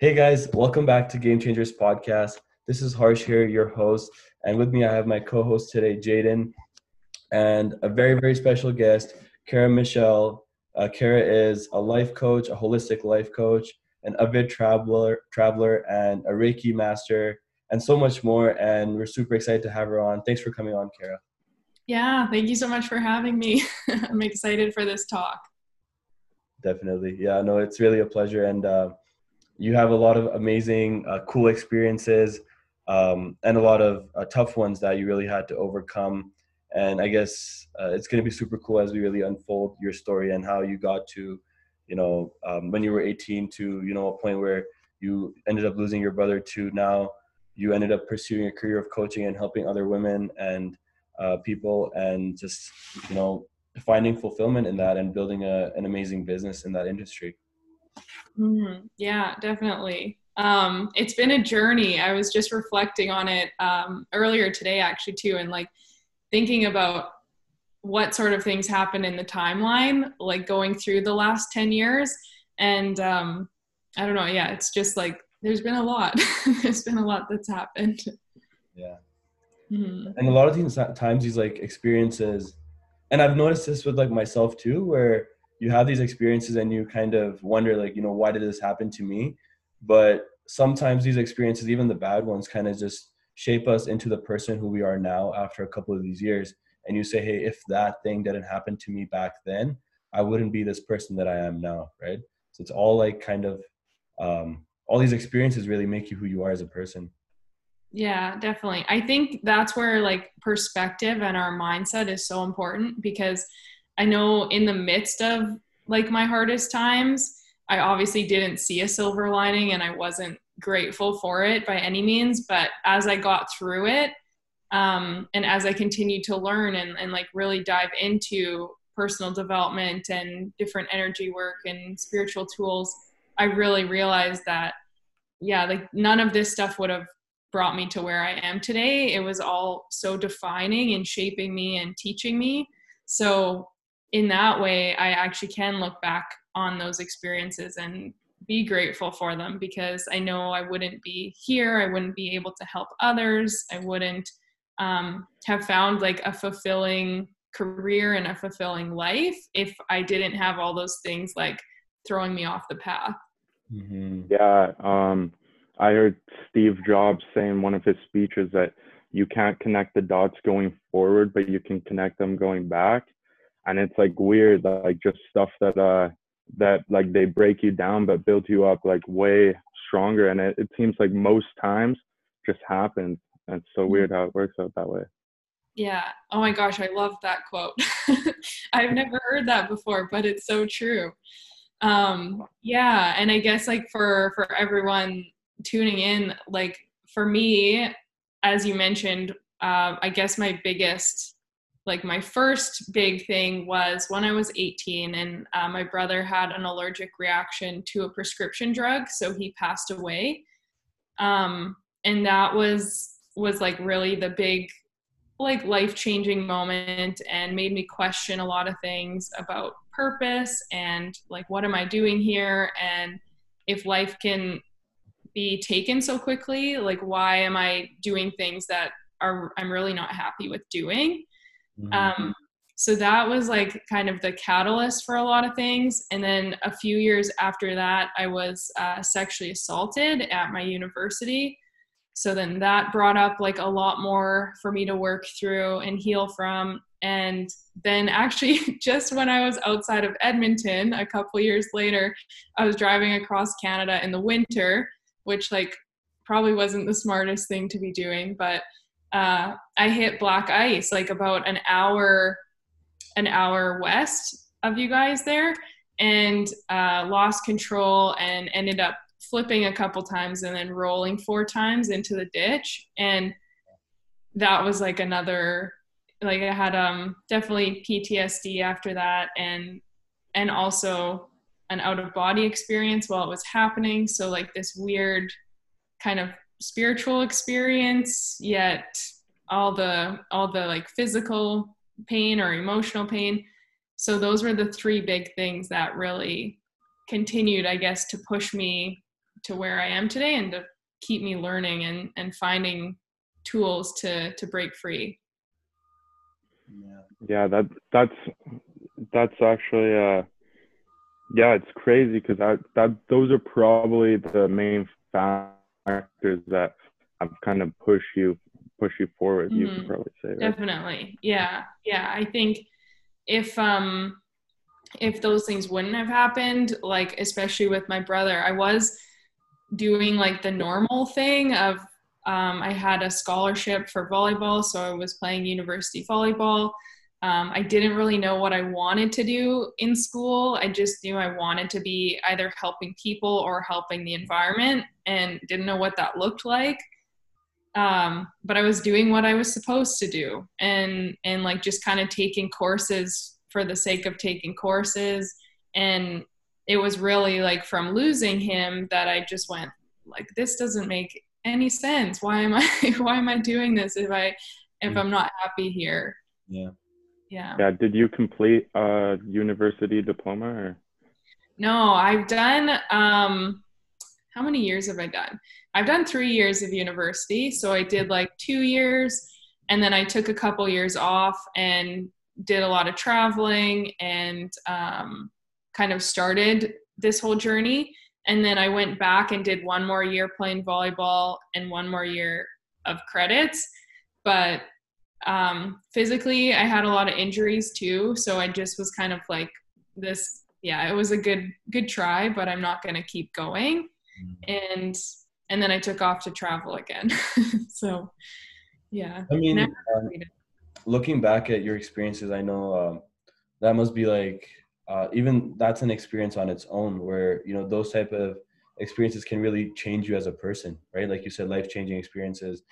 Hey guys, welcome back to Game Changers Podcast. This is Harsh here, your host, and with me I have my co-host today, Jayden, and a very very special guest, Kara Michelle. Uh, Kara is a life coach, a holistic life coach, an avid traveler, traveler, and a Reiki master, and so much more. And we're super excited to have her on. Thanks for coming on, Kara. Yeah, thank you so much for having me. I'm excited for this talk. Definitely, yeah. No, it's really a pleasure, and. Uh, you have a lot of amazing, uh, cool experiences um, and a lot of uh, tough ones that you really had to overcome. And I guess uh, it's going to be super cool as we really unfold your story and how you got to, you know, um, when you were 18 to, you know, a point where you ended up losing your brother to now you ended up pursuing a career of coaching and helping other women and uh, people and just, you know, finding fulfillment in that and building a, an amazing business in that industry. Mm-hmm. Yeah, definitely. Um, it's been a journey. I was just reflecting on it um, earlier today, actually, too, and like thinking about what sort of things happened in the timeline, like going through the last 10 years. And um, I don't know, yeah, it's just like there's been a lot. there's been a lot that's happened. Yeah. Mm-hmm. And a lot of times these like experiences, and I've noticed this with like myself too, where you have these experiences and you kind of wonder like you know why did this happen to me? But sometimes these experiences even the bad ones kind of just shape us into the person who we are now after a couple of these years. And you say hey if that thing didn't happen to me back then i wouldn't be this person that i am now right? So it's all like kind of um, all these experiences really make you who you are as a person. Yeah definitely. I think that's where like perspective and our mindset is so important because I know in the midst of like my hardest times, I obviously didn't see a silver lining and I wasn't grateful for it by any means. But as I got through it, um, and as I continued to learn and, and like really dive into personal development and different energy work and spiritual tools, I really realized that, yeah, like none of this stuff would have brought me to where I am today. It was all so defining and shaping me and teaching me. So in that way, I actually can look back on those experiences and be grateful for them because I know I wouldn't be here. I wouldn't be able to help others. I wouldn't um, have found like a fulfilling career and a fulfilling life if I didn't have all those things like throwing me off the path. Mm-hmm. Yeah. Um, I heard Steve Jobs say in one of his speeches that you can't connect the dots going forward, but you can connect them going back and it's like weird like just stuff that uh that like they break you down but build you up like way stronger. And it, it seems like most times just happens. And it's so mm-hmm. weird how it works out that way. Yeah. Oh my gosh i love that quote. I've never heard that before but it's so true. Um yeah. And i guess like for for everyone tuning in like for me as you mentioned uh, i guess my biggest like my first big thing was when I was 18 and uh, my brother had an allergic reaction to a prescription drug, so he passed away. Um, and that was was like really the big like life changing moment and made me question a lot of things about purpose and like what am I doing here and if life can be taken so quickly like why am I doing things that are I'm really not happy with doing Mm-hmm. Um, so that was like kind of the catalyst for a lot of things. And then a few years after that, I was uh, sexually assaulted at my university. So then that brought up like a lot more for me to work through and heal from. And then actually, just when I was outside of Edmonton, a couple years later, I was driving across Canada in the winter, which like probably wasn't the smartest thing to be doing, but uh, I hit black ice like about an hour, an hour west of you guys there, and uh, lost control and ended up flipping a couple times and then rolling four times into the ditch. And that was like another, like I had um definitely PTSD after that, and and also an out of body experience while it was happening. So like this weird kind of spiritual experience yet all the all the like physical pain or emotional pain so those were the three big things that really continued i guess to push me to where I am today and to keep me learning and and finding tools to to break free. Yeah. Yeah, that that's that's actually uh yeah, it's crazy because that that those are probably the main factors that have kind of push you push you forward. Mm-hmm. You can probably say right? definitely, yeah, yeah. I think if um if those things wouldn't have happened, like especially with my brother, I was doing like the normal thing of um, I had a scholarship for volleyball, so I was playing university volleyball. Um, I didn't really know what I wanted to do in school. I just knew I wanted to be either helping people or helping the environment and didn't know what that looked like. Um, but I was doing what I was supposed to do and, and like just kind of taking courses for the sake of taking courses. And it was really like from losing him that I just went like, this doesn't make any sense. Why am I, why am I doing this if I, if mm. I'm not happy here? Yeah yeah. Yeah did you complete a university diploma or? No i've done um how many years have i done? I've done three years of university so i did like two years and then i took a couple years off and did a lot of traveling and um, kind of started this whole journey and then i went back and did one more year playing volleyball and one more year of credits but um, physically i had a lot of injuries too so i just was kind of like this yeah it was a good good try but i'm not going to keep going. Mm. and and then i took off to travel again. So yeah. I mean um, looking back at your experiences i know um, that must be like uh, even that's an experience on its own where you know those type of experiences can really change you as a person right? Like you said life changing experiences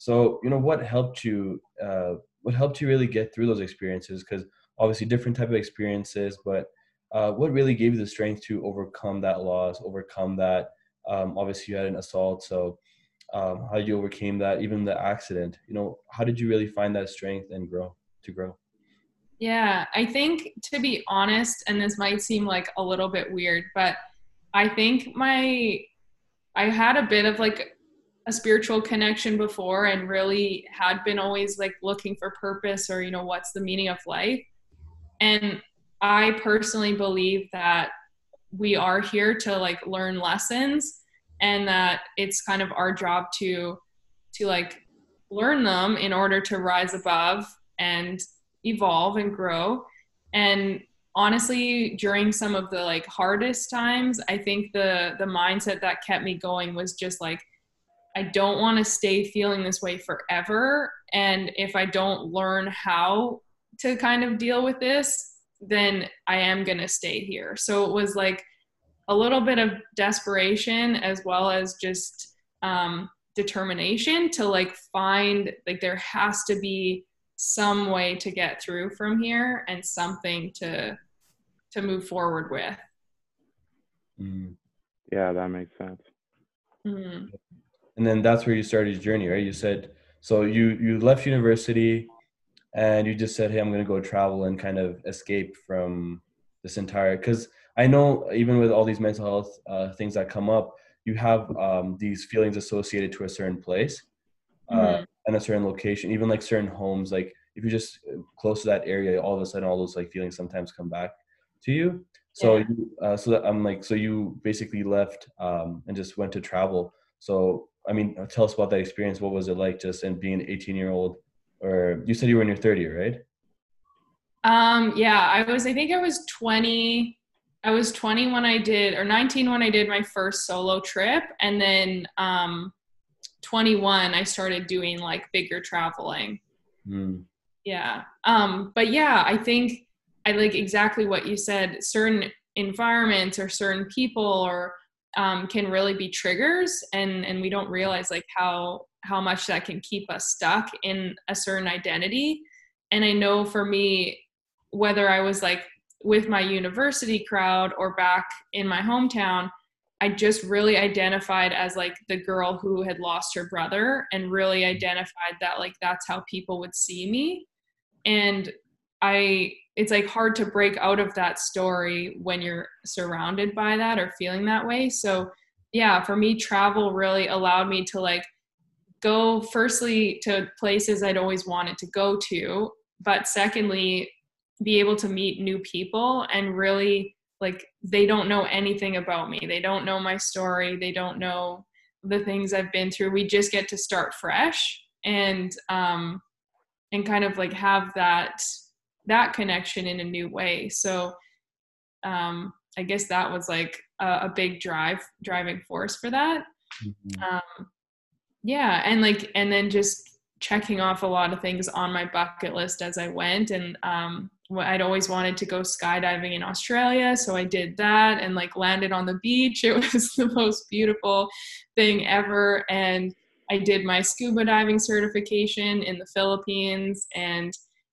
so, you know, what helped you? Uh, what helped you really get through those experiences? Because obviously, different type of experiences, but uh, what really gave you the strength to overcome that loss, overcome that? Um, obviously, you had an assault, so um, how did you overcame that? Even the accident, you know, how did you really find that strength and grow to grow? Yeah, I think to be honest, and this might seem like a little bit weird, but I think my I had a bit of like a spiritual connection before and really had been always like looking for purpose or you know what's the meaning of life. And i personally believe that we are here to like learn lessons and that it's kind of our job to to like learn them in order to rise above and evolve and grow. And honestly during some of the like hardest times i think the the mindset that kept me going was just like I don't want to stay feeling this way forever. And if I don't learn how to kind of deal with this, then I am going to stay here. So it was like a little bit of desperation as well as just um, determination to like find like there has to be some way to get through from here and something to to move forward with. Mm. Yeah, that makes sense. Mm and then that's where you started your journey right you said so you you left university and you just said hey i'm going to go travel and kind of escape from this entire because i know even with all these mental health uh, things that come up you have um, these feelings associated to a certain place uh, mm-hmm. and a certain location even like certain homes like if you're just close to that area all of a sudden all those like feelings sometimes come back to you so yeah. you, uh, so that i'm like so you basically left um, and just went to travel so I mean, uh, tell us about that experience. What was it like just in being 18 year old, or you said you were in your 30, right? Um, yeah, I was, I think I was 20, I was 20 when I did, or 19 when I did my first solo trip. And then, um, 21, I started doing like bigger traveling. Mm. Yeah. Um, but yeah, I think I like exactly what you said. Certain environments or certain people or um, can really be triggers and and we don't realize like how how much that can keep us stuck in a certain identity. And i know for me whether i was like with my university crowd or back in my hometown i just really identified as like the girl who had lost her brother and really identified that like that's how people would see me. And i it's like hard to break out of that story when you're surrounded by that or feeling that way so yeah, for me, travel really allowed me to like go firstly to places I'd always wanted to go to, but secondly, be able to meet new people and really like they don't know anything about me. They don't know my story. They don't know the things I've been through. We just get to start fresh and um and kind of like have that that connection in a new way. So um I guess that was like a, a big drive driving force for that. Mm-hmm. Um yeah, and like and then just checking off a lot of things on my bucket list as I went and um I'd always wanted to go skydiving in Australia, so I did that and like landed on the beach. It was the most beautiful thing ever. And I did my scuba diving certification in the Philippines and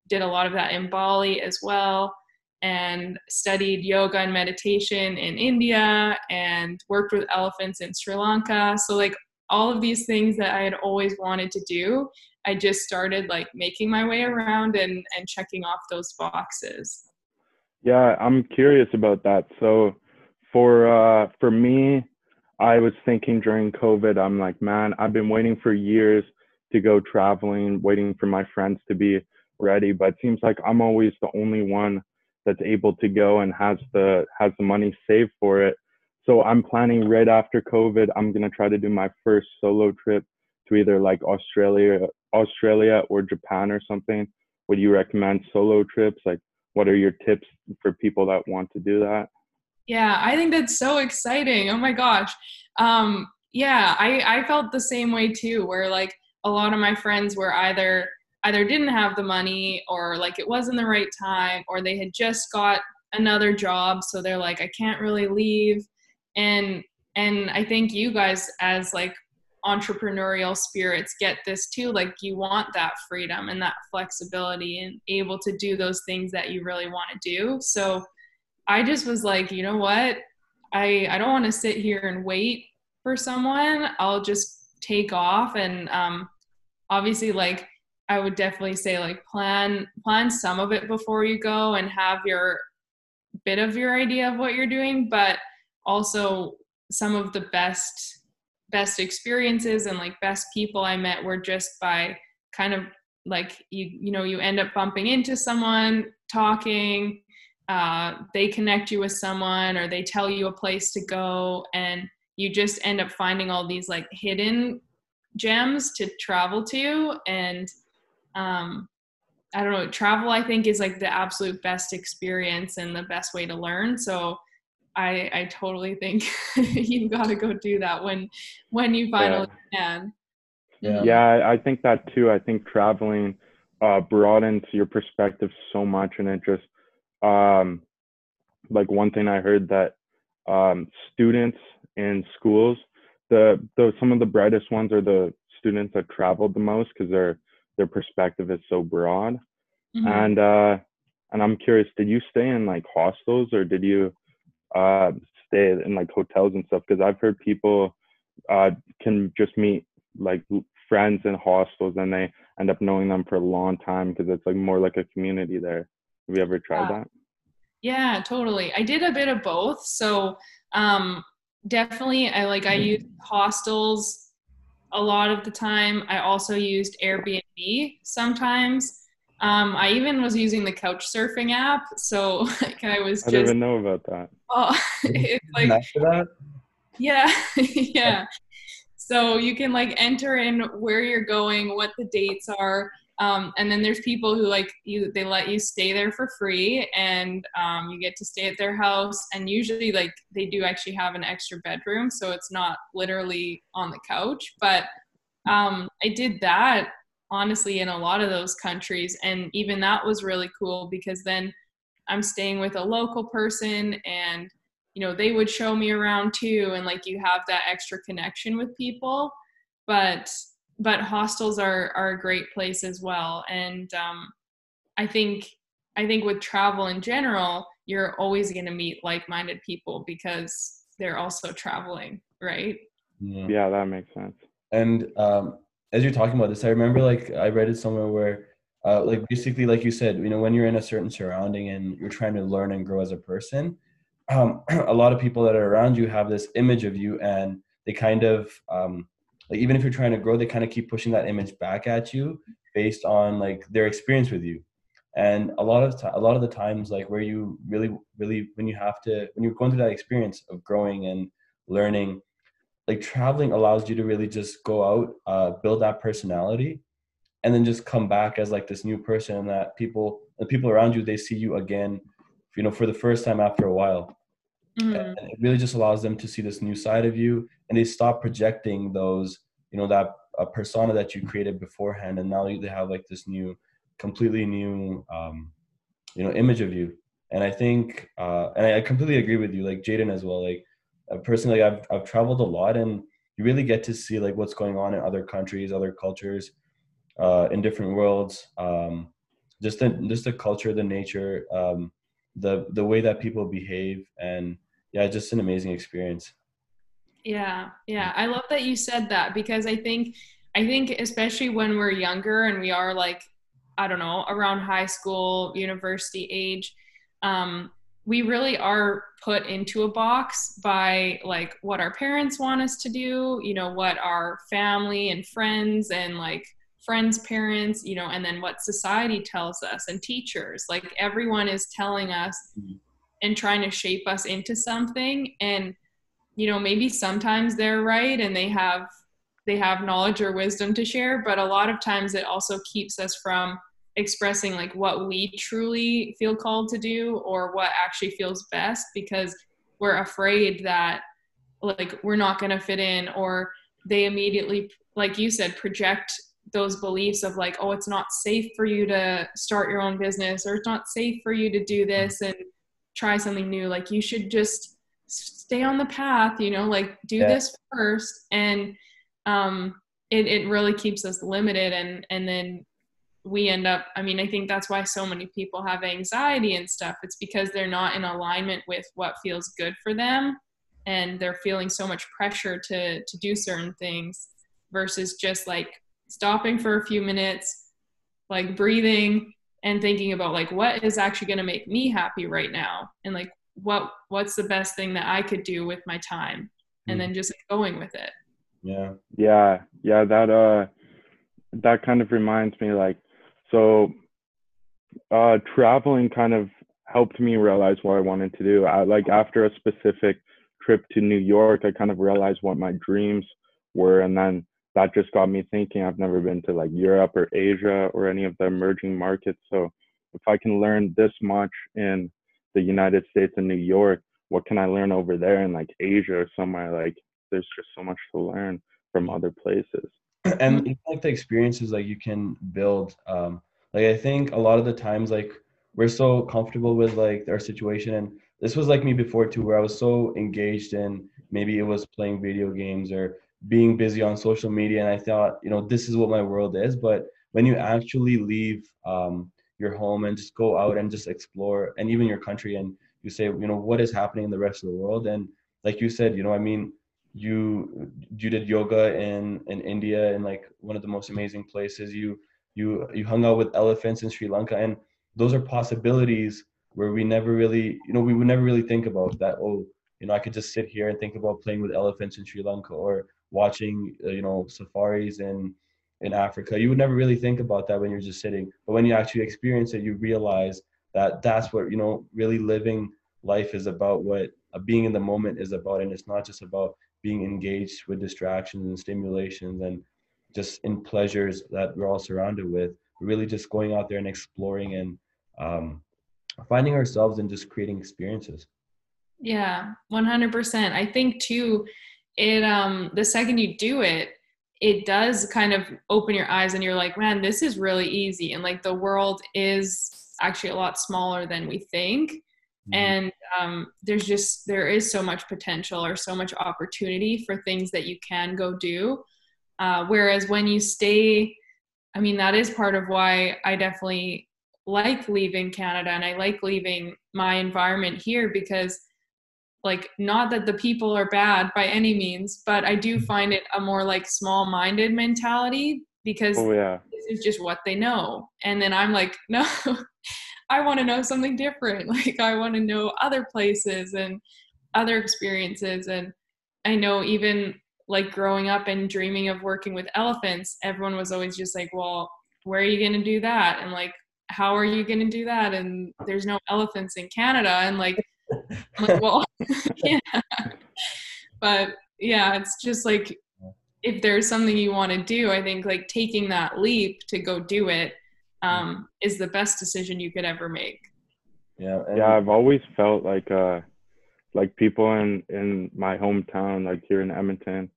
did a lot of that in Bali as well. And studied yoga and meditation in India and worked with elephants in Sri Lanka. So, like, all of these things that I had always wanted to do I just started like making my way around and and checking off those boxes. Yeah, I'm curious about that. So for uh for me, I was thinking during COVID, I'm like, man, I've been waiting for years to go traveling, waiting for my friends to be ready, but seems like I'm always the only one that's able to go and has the has the money saved for it. So I'm planning right after COVID, I'm gonna try to do my first solo trip to either like Australia, Australia or Japan or something? Would you recommend solo trips? Like, what are your tips for people that want to do that? Yeah, I think that's so exciting. Oh my gosh. Um, yeah, I, I felt the same way too, where like a lot of my friends were either either didn't have the money or like it wasn't the right time or they had just got another job so they're like I can't really leave. And and I think you guys as like entrepreneurial spirits get this too like you want that freedom and that flexibility and able to do those things that you really want to do. So i just was like you know what? I i don't want to sit here and wait for someone. I'll just take off and um obviously like i would definitely say like plan plan some of it before you go and have your bit of your idea of what you're doing but also some of the best best experiences and like best people I met were just by kind of like you you know you end up bumping into someone talking uh, they connect you with someone or they tell you a place to go and you just end up finding all these like hidden gems to travel to and um, i don't know travel i think is like the absolute best experience and the best way to learn so I I totally think you've got to go do that when when you finally yeah. can. Yeah. yeah, I think that too. I think traveling uh, broadens your perspective so much, and it just um, like one thing I heard that um, students in schools, the the some of the brightest ones are the students that traveled the most because their their perspective is so broad. Mm-hmm. And uh, and I'm curious, did you stay in like hostels or did you uh, stay in like hotels and stuff because I've heard people uh, can just meet like friends in hostels and they end up knowing them for a long time because it's like more like a community there. Have you ever tried yeah. that? Yeah, totally. I did a bit of both. So um, definitely, I like I used hostels a lot of the time. I also used Airbnb sometimes. Um, I even was using the couch surfing app, so like I was. just, I didn't even know about that. Oh, it's like that? yeah, yeah. So you can like enter in where you're going, what the dates are, um, and then there's people who like you. They let you stay there for free, and um, you get to stay at their house. And usually, like they do actually have an extra bedroom, so it's not literally on the couch. But um, I did that honestly in a lot of those countries and even that was really cool because then i'm staying with a local person and you know they would show me around too and like you have that extra connection with people but but hostels are are a great place as well. And um i think i think with travel in general you're always going to meet like-minded people because they're also traveling right? Yeah, yeah that makes sense. And um as you're talking about this, I remember like I read it somewhere where, uh, like basically, like you said, you know, when you're in a certain surrounding and you're trying to learn and grow as a person, um, a lot of people that are around you have this image of you, and they kind of um, like even if you're trying to grow, they kind of keep pushing that image back at you based on like their experience with you. And a lot of t- a lot of the times, like where you really, really, when you have to, when you're going through that experience of growing and learning, like traveling allows you to really just go out, uh, build that personality, and then just come back as like this new person that people, the people around you, they see you again, you know, for the first time after a while. Mm-hmm. And it really just allows them to see this new side of you, and they stop projecting those, you know, that a persona that you created beforehand, and now they have like this new, completely new, um, you know, image of you. And I think, uh, and I completely agree with you, like Jayden as well. Like uh, personally, I've I've traveled a lot, and you really get to see like what's going on in other countries, other cultures, uh, in different worlds. Um, just the just the culture, the nature, um, the the way that people behave, and yeah, just an amazing experience. Yeah, yeah. I love that you said that because I think I think especially when we're younger and we are like I don't know around high school, university age, um, we really are put into a box by like what our parents want us to do, you know, what our family and friends and like friends' parents, you know, and then what society tells us and teachers. Like everyone is telling us mm-hmm and trying to shape us into something and you know maybe sometimes they're right and they have they have knowledge or wisdom to share but a lot of times it also keeps us from expressing like what we truly feel called to do or what actually feels best because we're afraid that like we're not going to fit in or they immediately like you said project those beliefs of like oh it's not safe for you to start your own business or it's not safe for you to do this and try something new. Like you should just stay on the path you know like do yeah. this first. And um it, it really keeps us limited. And and then we end up i mean i think that's why so many people have anxiety and stuff. It's because they're not in alignment with what feels good for them. And they're feeling so much pressure to to do certain things versus just like stopping for a few minutes like breathing and thinking about like what is actually going to make me happy right now? And like what what's the best thing that i could do with my time and mm. then just going with it yeah yeah yeah that uh that kind of reminds me like so uh traveling kind of helped me realize what i wanted to do I, like after a specific trip to new york i kind of realized what my dreams were and then that just got me thinking. I've never been to like Europe or Asia or any of the emerging markets. So if I can learn this much in the United States and New York, what can I learn over there in like Asia or somewhere? Like there's just so much to learn from other places. And like the experiences like you can build. Um, like I think a lot of the times like we're so comfortable with like our situation and this was like me before too where I was so engaged in maybe it was playing video games or being busy on social media and i thought you know this is what my world is but when you actually leave um, your home and just go out and just explore and even your country and you say you know what is happening in the rest of the world? And like you said you know i mean you you did yoga in in india in like one of the most amazing places. You you you hung out with elephants in sri lanka and those are possibilities where we never really you know we would never really think about that oh you know i could just sit here and think about playing with elephants in sri lanka or watching uh, you know safaris in in Africa. You would never really think about that when you're just sitting, but when you actually experience it, you realize that that's what you know really living life is about. What uh, being in the moment is about, and it's not just about being engaged with distractions and stimulations and just in pleasures that we're all surrounded with. Really just going out there and exploring and um, finding ourselves and just creating experiences. Yeah, 100%. I think too, it um the second you do it it does kind of open your eyes and you're like man this is really easy. And like the world is actually a lot smaller than we think. Mm-hmm. and um, there's just there is so much potential or so much opportunity for things that you can go do. Uh, whereas when you stay i mean that is part of why i definitely like leaving canada and i like leaving my environment here because like not that the people are bad by any means but i do mm-hmm. find it a more like small minded mentality because oh, yeah. this is just what they know and then i'm like no i want to know something different like i want to know other places and other experiences and i know even like growing up and dreaming of working with elephants, everyone was always just like, well, where are you going to do that? And like, how are you going to do that? And there's no elephants in Canada. And like, like well, yeah. But yeah, it's just like, if there's something you want to do, I think like taking that leap to go do it um, is the best decision you could ever make. Yeah. yeah, I've always felt like uh like people in in my hometown, like here in Edmonton,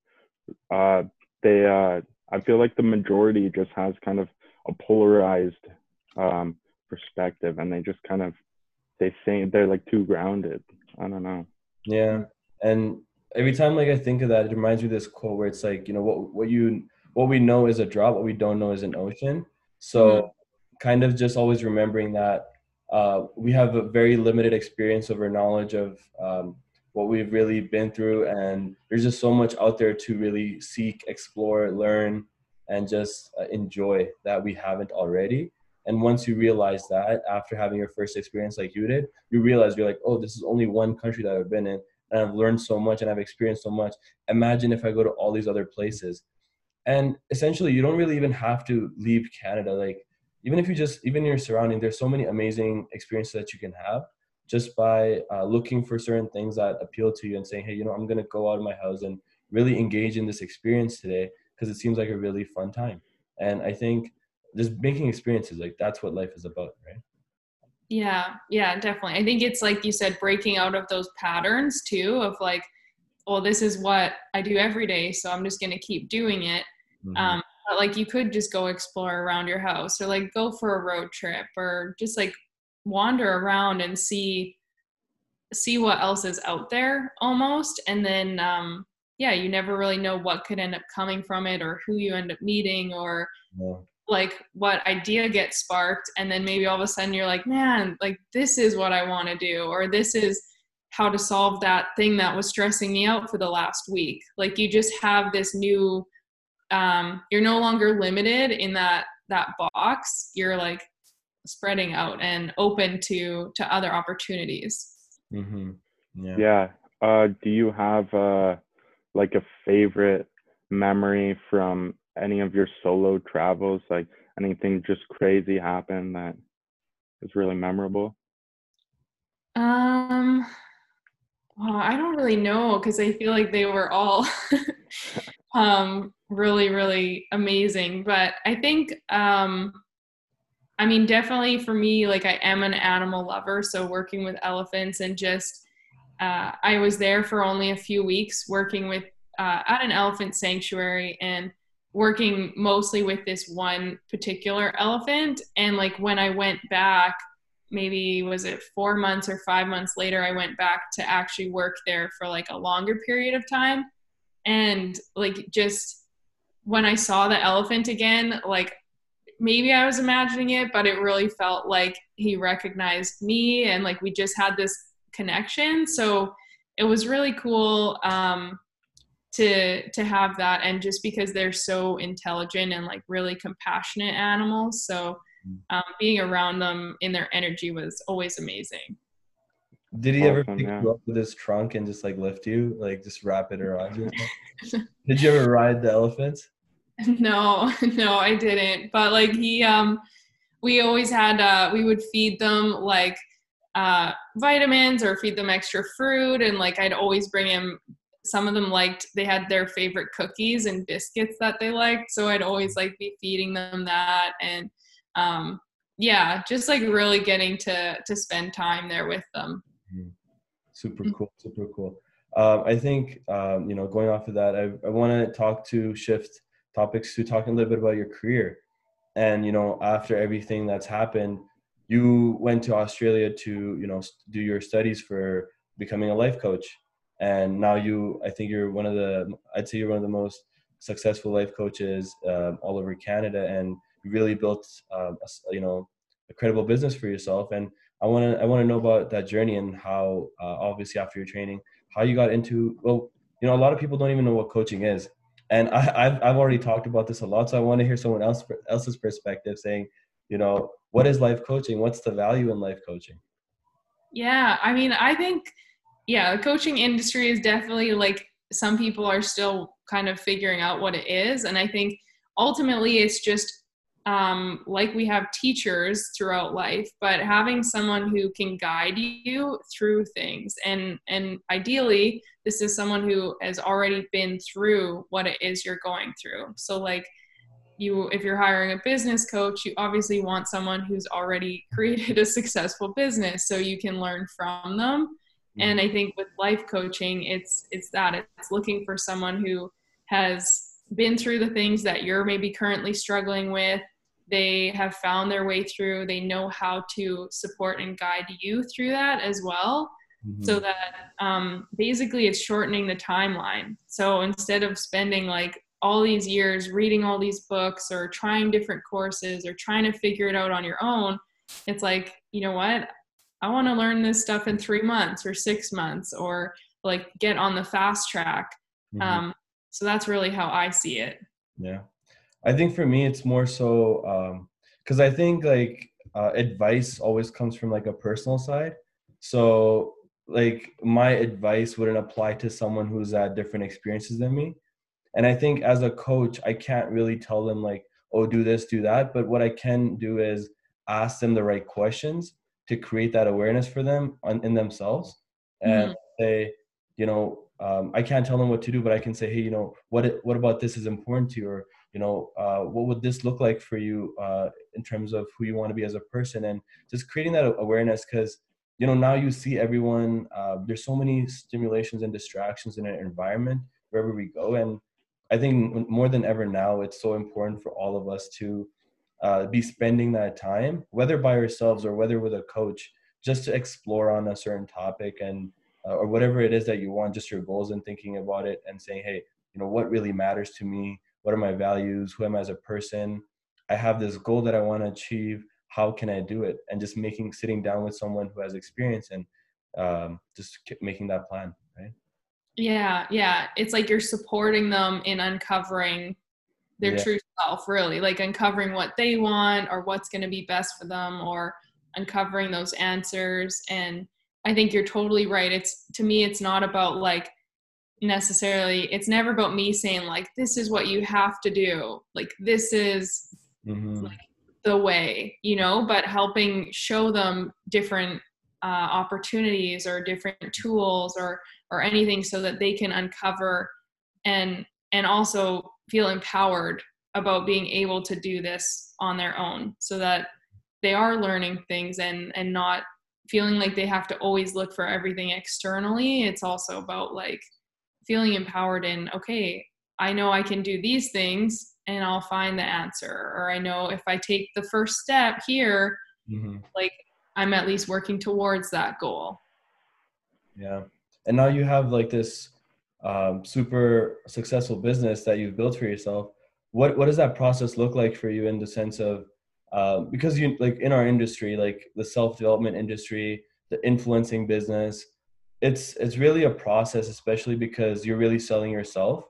uh they uh I feel like the majority just has kind of a polarized um perspective and they just kind of they say they're like too grounded. I don't know. Yeah. And every time like I think of that, it reminds me of this quote where it's like, you know, what what you what we know is a drop, what we don't know is an ocean. So mm-hmm. kind of just always remembering that uh, we have a very limited experience of our knowledge of um, what we've really been through and there's just so much out there to really seek explore learn and just uh, enjoy that we haven't already and once you realize that after having your first experience like you did you realize you're like oh this is only one country that i've been in and i've learned so much and i've experienced so much. Imagine if i go to all these other places. And essentially you don't really even have to leave canada. Like even if you just even your surrounding there's so many amazing experiences that you can have just by uh, looking for certain things that appeal to you and saying hey you know i'm going to go out of my house and really engage in this experience today because it seems like a really fun time. And i think just making experiences like that's what life is about right yeah yeah definitely i think it's like you said breaking out of those patterns too of like well this is what i do every day so i'm just going to keep doing it mm-hmm. um, but like you could just go explore around your house or like go for a road trip or just like wander around and see see what else is out there almost and then um yeah you never really know what could end up coming from it or who you end up meeting or yeah. Like what idea gets sparked and then maybe all of a sudden you're like man like this is what i want to do or this is how to solve that thing that was stressing me out for the last week. Like you just have this new um, you're no longer limited in that that box. You're like spreading out and open to to other opportunities. Mm-hmm. yeah. Yeah. Uh, do you have uh like a favorite memory from any of your solo travels like anything just crazy happened that was really memorable? Um well, i don't really know because i feel like they were all um really really amazing but i think um i mean definitely for me like i am an animal lover so working with elephants and just uh, i was there for only a few weeks working with uh, at an elephant sanctuary and working mostly with this one particular elephant and like when i went back maybe was it four months or five months later i went back to actually work there for like a longer period of time and like just when I saw the elephant again, like maybe I was imagining it, but it really felt like he recognized me and like we just had this connection. So it was really cool um, to to have that, and just because they're so intelligent and like really compassionate animals, so mm. um, being around them in their energy was always amazing. Did he ever pick yeah. you up with his trunk and just like lift you, like just wrap it around you? Did you ever ride the elephants? No, no, I didn't. But like he, um, we always had, uh, we would feed them like uh, vitamins or feed them extra fruit, and like I'd always bring him. Some of them liked they had their favorite cookies and biscuits that they liked, so I'd always like be feeding them that and um, yeah, just like really getting to to spend time there with them. Mm-hmm. Super cool, super cool. Um, I think um, you know, going off of that, I, I want to talk to shift topics to talking a little bit about your career. And you know, after everything that's happened, you went to Australia to you know do your studies for becoming a life coach, and now you, I think you're one of the, I'd say you're one of the most successful life coaches um, all over Canada, and you really built, um, a, you know, a credible business for yourself. And I want to I want to know about that journey and how uh, obviously after your training how you got into well you know a lot of people don't even know what coaching is. And I, have I've already talked about this a lot so I want to hear someone else else's perspective saying you know what is life coaching? What's the value in life coaching? Yeah I mean I think yeah the coaching industry is definitely like some people are still kind of figuring out what it is and i think ultimately it's just um, like we have teachers throughout life but having someone who can guide you through things and and ideally this is someone who has already been through what it is you're going through. So like you if you're hiring a business coach you obviously want someone who's already created a successful business so you can learn from them and mm-hmm. i think with life coaching it's it's that it's looking for someone who has been through the things that you're maybe currently struggling with. They have found their way through. They know how to support and guide you through that as well. Mm-hmm. so that um, basically it's shortening the timeline. So instead of spending like all these years reading all these books or trying different courses or trying to figure it out on your own it's like you know what i want to learn this stuff in three months or six months or like get on the fast track. Mm-hmm. um, so that's really how i see it. Yeah. I think for me it's more so because um, i think like uh, advice always comes from like a personal side. So like my advice wouldn't apply to someone who's had different experiences than me. And i think as a coach i can't really tell them like oh do this do that. But what i can do is ask them the right questions to create that awareness for them on, in themselves. And mm-hmm. say you know um, i can't tell them what to do but i can say hey you know what what about this is important to you? Or you know uh, what would this look like for you uh, in terms of who you want to be as a person? And just creating that awareness because you know now you see everyone uh, there's so many stimulations and distractions in an environment wherever we go. And I think more than ever now, it's so important for all of us to uh, be spending that time, whether by ourselves or whether with a coach, just to explore on a certain topic and uh, or whatever it is that you want, just your goals and thinking about it and saying, hey, you know, what really matters to me? What are my values? Who am I as a person? I have this goal that I want to achieve. How can I do it? And just making sitting down with someone who has experience and um, just making that plan, right? Yeah, yeah. It's like you're supporting them in uncovering their yeah. true self, really, like uncovering what they want or what's going to be best for them or uncovering those answers. And I think you're totally right. It's to me, it's not about like necessarily, it's never about me saying, like, this is what you have to do. Like, this is mm-hmm. like the way, you know, but helping show them different uh, opportunities or different tools or or anything so that they can uncover and and also feel empowered about being able to do this on their own so that they are learning things and and not feeling like they have to always look for everything externally. It's also about like feeling empowered in okay i know i can do these things and i'll find the answer. Or i know if i take the first step here mm-hmm. like i'm at least working towards that goal. Yeah. And now you have like this um, super successful business that you've built for yourself what what does that process look like for you in the sense of uh, because you like in our industry like the self-development industry the influencing business it's it's really a process especially because you're really selling yourself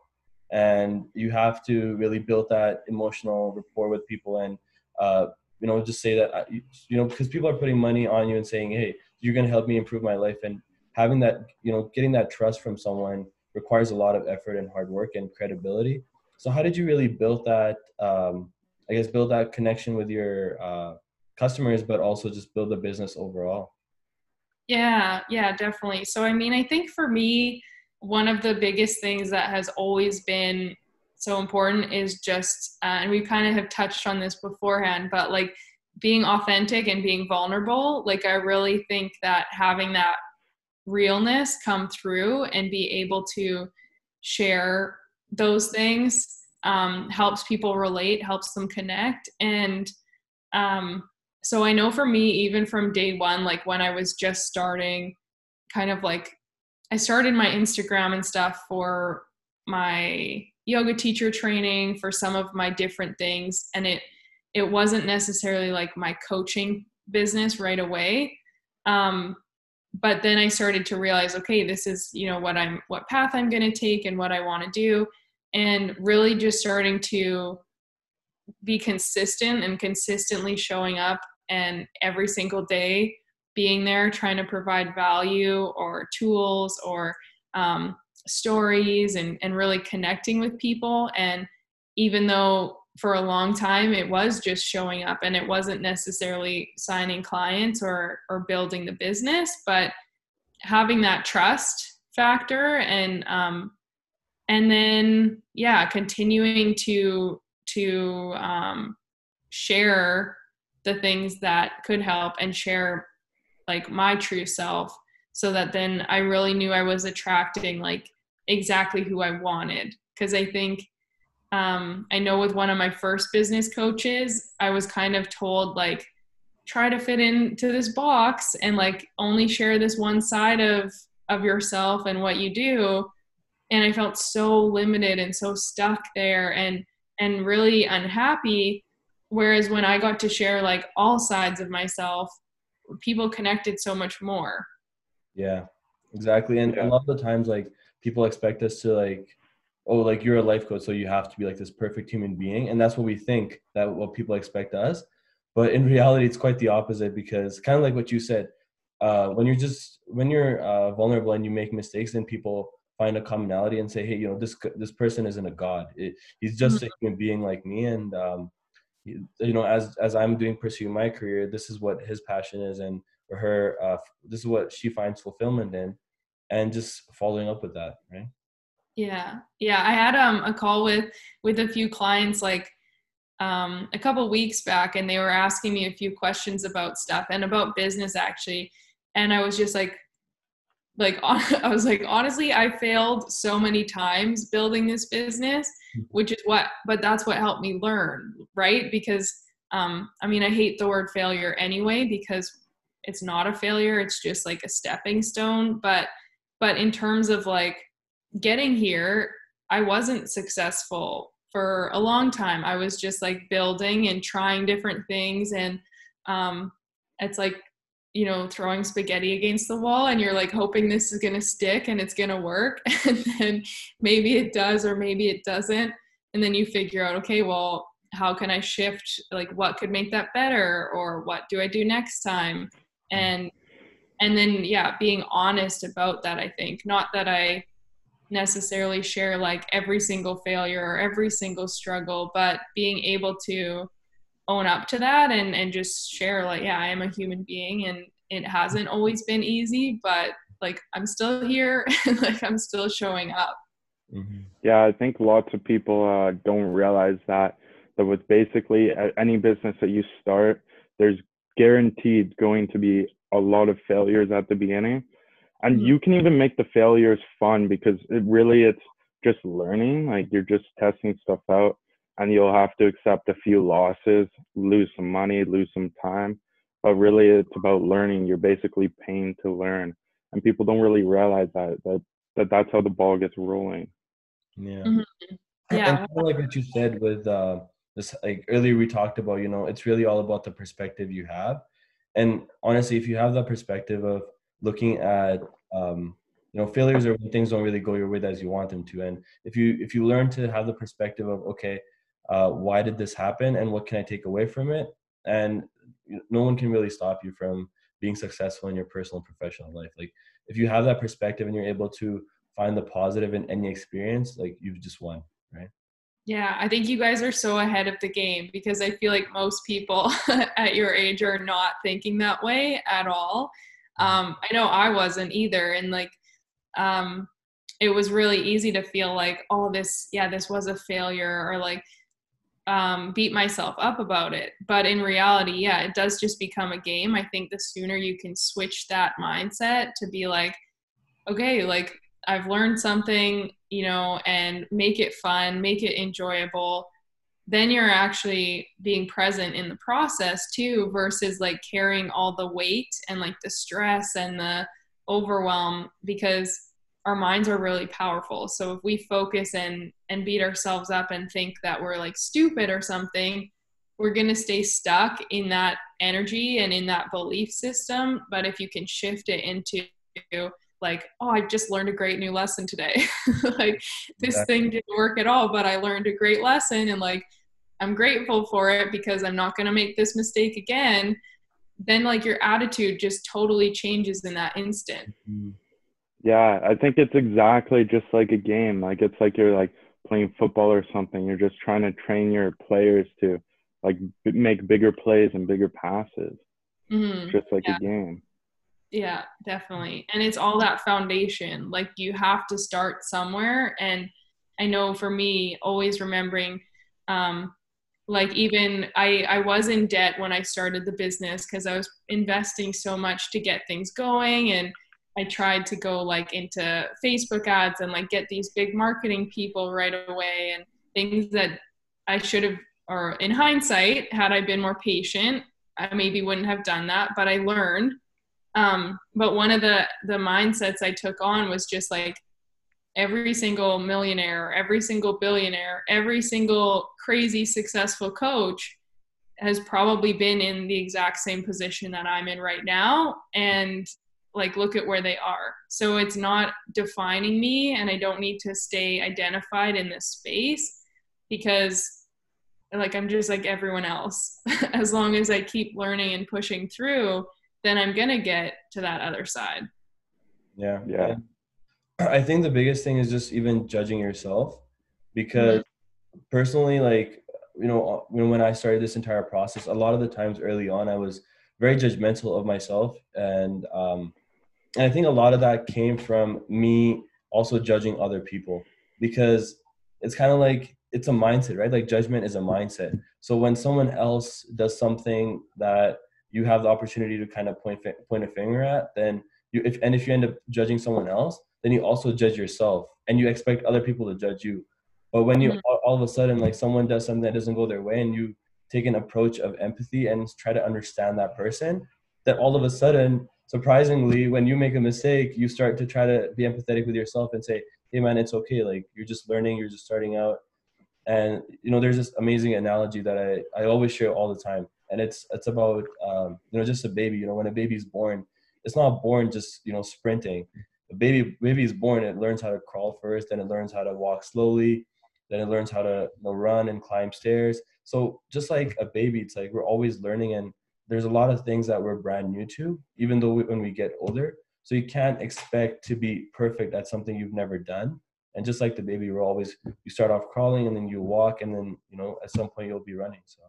and you have to really build that emotional rapport with people and uh, you know just say that uh, you know because people are putting money on you and saying hey you're going to help me improve my life and having that you know getting that trust from someone requires a lot of effort and hard work and credibility. So how did you really build that um, i guess build that connection with your uh, customers but also just build the business overall? Yeah yeah definitely. So i mean i think for me one of the biggest things that has always been so important is just uh, and we kind of have touched on this beforehand but like being authentic and being vulnerable. Like i really think that having that realness come through and be able to share those things um, helps people relate helps them connect. And um, so i know for me even from day one like when i was just starting kind of like i started my instagram and stuff for my yoga teacher training for some of my different things. And it it wasn't necessarily like my coaching business right away. Um, but then I started to realize, okay, this is, you know, what I'm, what path I'm going to take and what I want to do. And really just starting to be consistent and consistently showing up and every single day being there, trying to provide value or tools or um, stories and and really connecting with people and even though for a long time it was just showing up and it wasn't necessarily signing clients or or building the business but having that trust factor and um and then yeah continuing to to um share the things that could help and share like my true self so that then I really knew I was attracting like exactly who I wanted. Because I think um, I know with one of my first business coaches, I was kind of told like try to fit into this box and like only share this one side of of yourself and what you do. And I felt so limited and so stuck there and and really unhappy. Whereas when I got to share like all sides of myself people connected so much more. Yeah exactly. And yeah. a lot of the times like people expect us to like oh like you're a life coach so you have to be like this perfect human being. And that's what we think that what people expect us. But in reality it's quite the opposite because kind of like what you said uh, when you're just when you're uh, vulnerable and you make mistakes then people find a commonality and say hey you know this this person isn't a god. It, he's just mm-hmm. a human being like me. And um, you know as as i'm doing pursuing my career this is what his passion is and or her uh, this is what she finds fulfillment in and just following up with that right yeah. Yeah i had um a call with with a few clients like um a couple weeks back and they were asking me a few questions about stuff and about business actually. And i was just like like i was like honestly i failed so many times building this business mm-hmm. which is what but that's what helped me learn right? Because um i mean i hate the word failure anyway because it's not a failure it's just like a stepping stone but but in terms of like getting here, I wasn't successful for a long time. I was just like building and trying different things. And um, it's like, you know, throwing spaghetti against the wall and you're like hoping this is going to stick and it's going to work. And then maybe it does or maybe it doesn't. And then you figure out, okay, well, how can I shift? Like, what could make that better? Or what do I do next time? And and then yeah being honest about that i think not that i necessarily share like every single failure or every single struggle but being able to own up to that and and just share like yeah i am a human being and it hasn't always been easy but like i'm still here and like i'm still showing up mm-hmm. yeah i think lots of people uh, don't realize that that with basically any business that you start there's guaranteed going to be a lot of failures at the beginning and mm-hmm. you can even make the failures fun because it really it's just learning like you're just testing stuff out and you'll have to accept a few losses lose some money lose some time but really it's about learning. You're basically paying to learn and people don't really realize that that, that that's how the ball gets rolling. Yeah. Mm-hmm. yeah and kind of like what you said with uh this like earlier we talked about you know it's really all about the perspective you have. And honestly if you have that perspective of looking at um, you know failures are when things don't really go your way as you want them to. And if you if you learn to have the perspective of okay uh, why did this happen and what can i take away from it? And no one can really stop you from being successful in your personal and professional life. Like if you have that perspective and you're able to find the positive in any experience like you've just won right? Yeah, I think you guys are so ahead of the game because I feel like most people at your age are not thinking that way at all. Um, I know I wasn't either. And like, um, it was really easy to feel like, oh, this, yeah, this was a failure or like um, beat myself up about it. But in reality, yeah, it does just become a game. I think the sooner you can switch that mindset to be like, okay, like I've learned something, you know, and make it fun, make it enjoyable, then you're actually being present in the process too, versus like carrying all the weight and like the stress and the overwhelm because our minds are really powerful. So if we focus and and beat ourselves up and think that we're like stupid or something, we're going to stay stuck in that energy and in that belief system, but if you can shift it into like oh i just learned a great new lesson today like this exactly. thing didn't work at all but i learned a great lesson and like i'm grateful for it because i'm not going to make this mistake again then like your attitude just totally changes in that instant mm-hmm. Yeah, I think it's exactly just like a game. Like it's like you're like playing football or something. You're just trying to train your players to like b- make bigger plays and bigger passes. Mhm. Just like Yeah. a game. Yeah, definitely. And it's all that foundation. Like you have to start somewhere. And I know for me, always remembering, um, like even I, I was in debt when I started the business because I was investing so much to get things going and I tried to go like into Facebook ads and like get these big marketing people right away and things that I should have or in hindsight, had I been more patient, I maybe wouldn't have done that, but I learned. Um, but one of the the mindsets i took on was just like every single millionaire every single billionaire every single crazy successful coach has probably been in the exact same position that i'm in right now and like look at where they are so it's not defining me and i don't need to stay identified in this space because like i'm just like everyone else as long as i keep learning and pushing through then I'm gonna get to that other side. Yeah. Yeah. I think the biggest thing is just even judging yourself because personally, like, you know, when, when I started this entire process, a lot of the times early on, I was very judgmental of myself. And, um, and I think a lot of that came from me also judging other people because it's kind of like it's a mindset, right? Like judgment is a mindset. So when someone else does something that you have the opportunity to kind of point point a finger at, then you if and if you end up judging someone else, then you also judge yourself and you expect other people to judge you. But when you Mhm. all, all of a sudden like someone does something that doesn't go their way and you take an approach of empathy and try to understand that person, that all of a sudden, surprisingly, when you make a mistake, you start to try to be empathetic with yourself and say, "Hey man, it's okay. Like you're just learning, you're just starting out." And you know, there's this amazing analogy that I I always share all the time, and it's it's about um, you know just a baby. You know, when a baby's born, it's not born just you know sprinting. A baby baby is born, it learns how to crawl first, then it learns how to walk slowly, then it learns how to you know, run and climb stairs. So just like a baby, it's like we're always learning, and there's a lot of things that we're brand new to, even though we, when we get older. So you can't expect to be perfect at something you've never done. And just like the baby, we're always you start off crawling and then you walk and then you know at some point you'll be running. So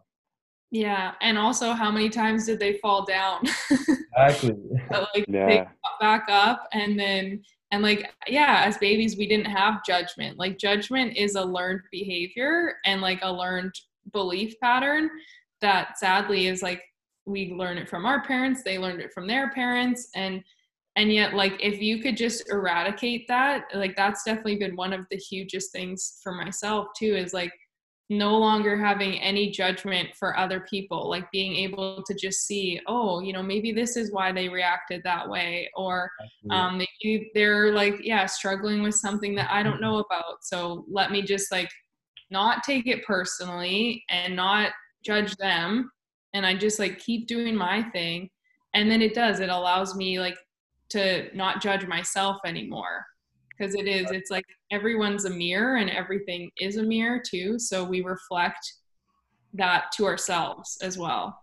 Yeah, and also how many times did they fall down? exactly. But, like they Yeah. got back up and then and like yeah, as babies we didn't have judgment. Like judgment is a learned behavior and like a learned belief pattern that sadly is like we learn it from our parents, they learned it from their parents and and yet like if you could just eradicate that, like that's definitely been one of the hugest things for myself too is like no longer having any judgment for other people like being able to just see oh you know maybe this is why they reacted that way or um maybe they're like yeah struggling with something that i don't know about. So let me just like not take it personally and not judge them and i just like keep doing my thing. And then it does it allows me like to not judge myself anymore because it is it's like everyone's a mirror and everything is a mirror too so we reflect that to ourselves as well.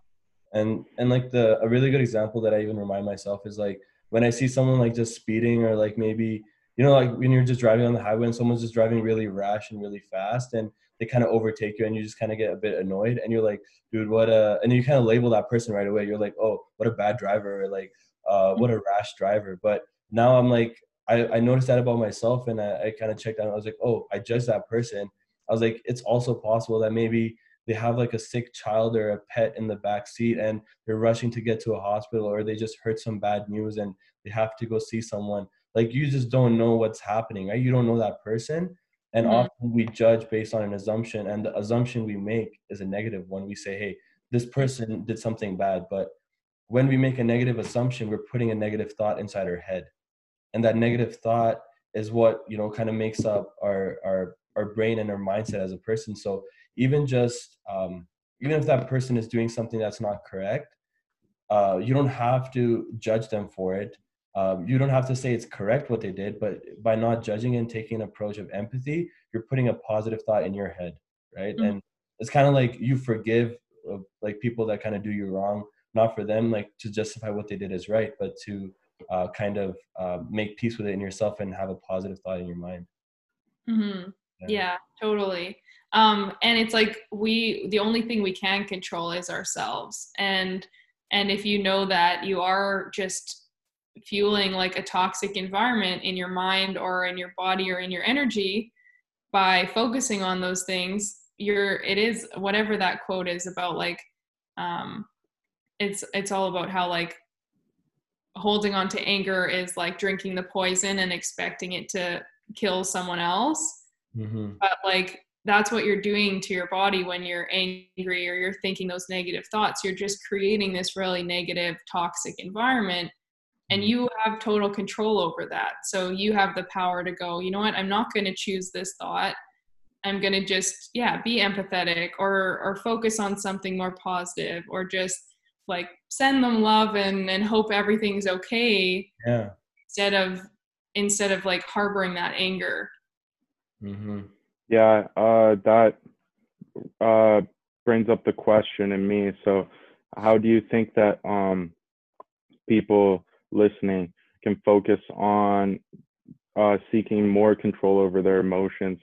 And and like the a really good example that I even remind myself is like when I see someone like just speeding or like maybe you know like when you're just driving on the highway and someone's just driving really rash and really fast and they kind of overtake you and you just kind of get a bit annoyed and you're like dude what a and you kind of label that person right away. You're like oh what a bad driver or like uh what a rash driver. But now I'm like I, I noticed that about myself and I, I kind of checked out I was like oh I judged that person. I was like it's also possible that maybe they have like a sick child or a pet in the back seat and they're rushing to get to a hospital or they just heard some bad news and they have to go see someone. Like you just don't know what's happening right? You don't know that person and Mhm. often we judge based on an assumption and the assumption we make is a negative one we say hey this person did something bad but when we make a negative assumption we're putting a negative thought inside our head and that negative thought is what you know kind of makes up our our our brain and our mindset as a person. So even just um, even if that person is doing something that's not correct uh, you don't have to judge them for it. Um, you don't have to say it's correct what they did but by not judging and taking an approach of empathy you're putting a positive thought in your head right? Mhm. and it's kind of like you forgive uh, like people that kind of do you wrong not for them like to justify what they did is right but to uh, kind of uh, make peace with it in yourself and have a positive thought in your mind. Mm-hmm. Yeah. yeah, totally. Um, and it's like we the only thing we can control is ourselves. And and if you know that you are just fueling like a toxic environment in your mind or in your body or in your energy by focusing on those things, you're it is whatever that quote is about like um it's it's all about how like holding on to anger is like drinking the poison and expecting it to kill someone else. Mm-hmm. but like that's what you're doing to your body when you're angry or you're thinking those negative thoughts. You're just creating this really negative toxic environment and mm-hmm. you have total control over that. So you have the power to go you know what? I'm not going to choose this thought. I'm going to just yeah be empathetic or or focus on something more positive or just like send them love and and hope everything's okay yeah. instead of instead of like harboring that anger. Mm-hmm. yeah uh that uh brings up the question in me. So how do you think that um people listening can focus on uh seeking more control over their emotions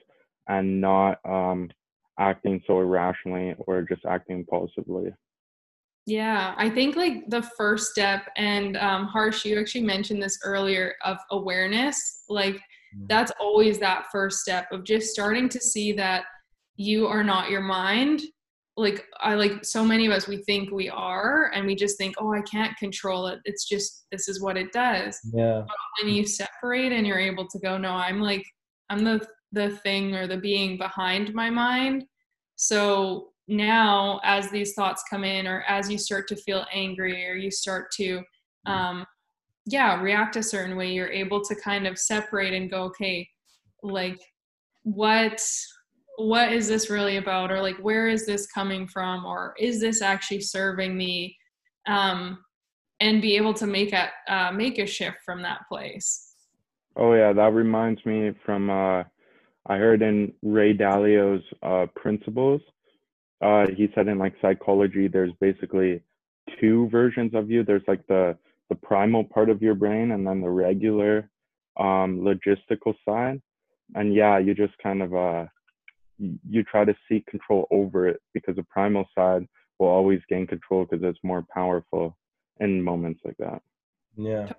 and not um acting so irrationally or just acting impulsively yeah, I think like the first step, and um, Harsh, you actually mentioned this earlier of awareness. Like mm-hmm. that's always that first step of just starting to see that you are not your mind. Like I like so many of us, we think we are, and we just think, oh, I can't control it. It's just this is what it does. Yeah. But when you separate and you're able to go, no, I'm like I'm the the thing or the being behind my mind. So now as these thoughts come in or as you start to feel angry or you start to mm-hmm. um, yeah react a certain way you're able to kind of separate and go okay like what what is this really about? Or like where is this coming from? Or is this actually serving me? Um, and be able to make a uh, make a shift from that place. Oh yeah that reminds me from uh, i heard in ray dalio's uh, principles uh, he said in like psychology, there's basically two versions of you. There's like the the primal part of your brain, and then the regular um, logistical side. And yeah, you just kind of uh, you try to seek control over it because the primal side will always gain control because it's more powerful in moments like that. Yeah.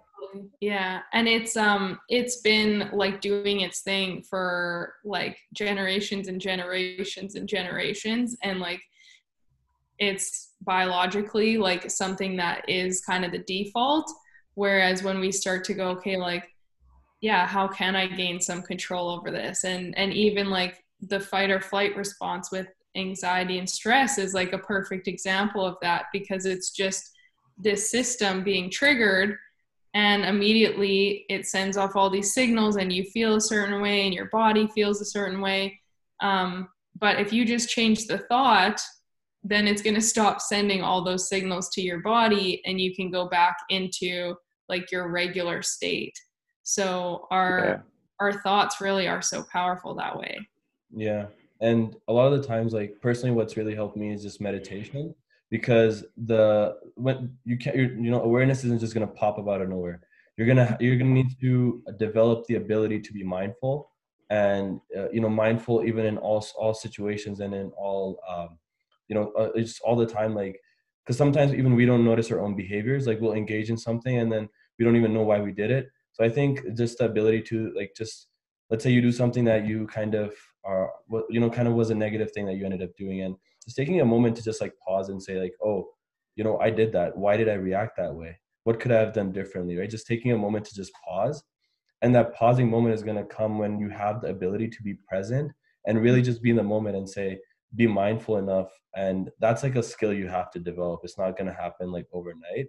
Yeah, and it's um it's been like doing its thing for like generations and generations and generations and like it's biologically like something that is kind of the default whereas when we start to go okay like yeah how can i gain some control over this? And and even like the fight or flight response with anxiety and stress is like a perfect example of that because it's just this system being triggered and immediately it sends off all these signals and you feel a certain way and your body feels a certain way. Um, but if you just change the thought then it's going to stop sending all those signals to your body and you can go back into like your regular state. So our yeah. our thoughts really are so powerful that way. Yeah. And a lot of the times like personally what's really helped me is just meditation because the when you can't you know awareness isn't just going to pop up out of nowhere. You're gonna you're gonna need to develop the ability to be mindful and uh, you know mindful even in all all situations and in all um, you know uh, it's all the time like because sometimes even we don't notice our own behaviors like we'll engage in something and then we don't even know why we did it. So i think just the ability to like just let's say you do something that you kind of are you know kind of was a negative thing that you ended up doing and just taking a moment to just like pause and say like oh you know i did that. Why did i react that way? What could i have done differently? Right? Just taking a moment to just pause. And that pausing moment is going to come when you have the ability to be present and really just be in the moment and say be mindful enough. And that's like a skill you have to develop. It's not going to happen like overnight.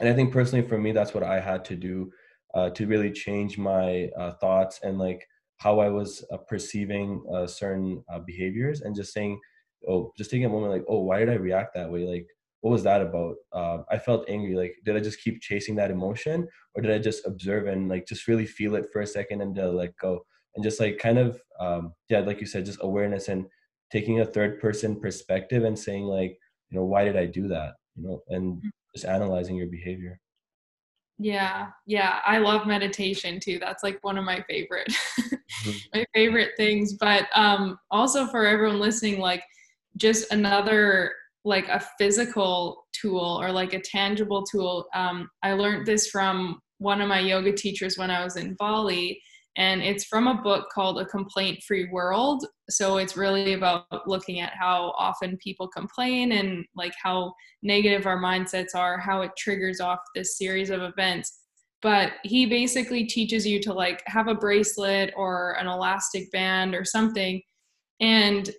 And i think personally for me that's what i had to do uh, to really change my uh, thoughts and like how i was uh, perceiving uh, certain uh, behaviors and just saying oh just taking a moment like oh why did i react that way like what was that about uh, i felt angry like did i just keep chasing that emotion or did i just observe and like just really feel it for a second and uh, let go and just like kind of um, yeah like you said just awareness and taking a third person perspective and saying like you know why did i do that you know and mm. just analyzing your behavior Yeah, yeah, I love meditation too. That's like one of my favorite, mm-hmm. my favorite things. But um, also for everyone listening, like just another like a physical tool or like a tangible tool. Um, I learned this from one of my yoga teachers when I was in Bali, and it's from a book called A Complaint Free World. So it's really about looking at how often people complain and like how negative our mindsets are, how it triggers off this series of events. But he basically teaches you to like have a bracelet or an elastic band or something and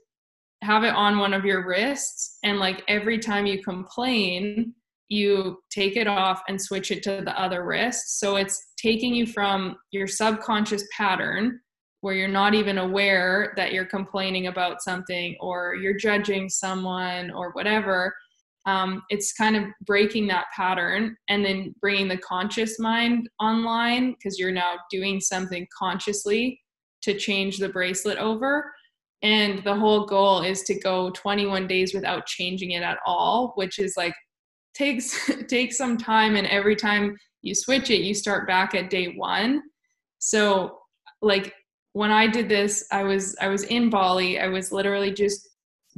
have it on one of your wrists. And like every time you complain, you take it off and switch it to the other wrist. So it's taking you from your subconscious pattern where you're not even aware that you're complaining about something or you're judging someone or whatever. Um, it's kind of breaking that pattern and then bringing the conscious mind online because you're now doing something consciously to change the bracelet over. And the whole goal is to go 21 days without changing it at all, which is like takes takes some time. And every time you switch it you start back at day 1 so like when i did this i was i was in bali. I was literally just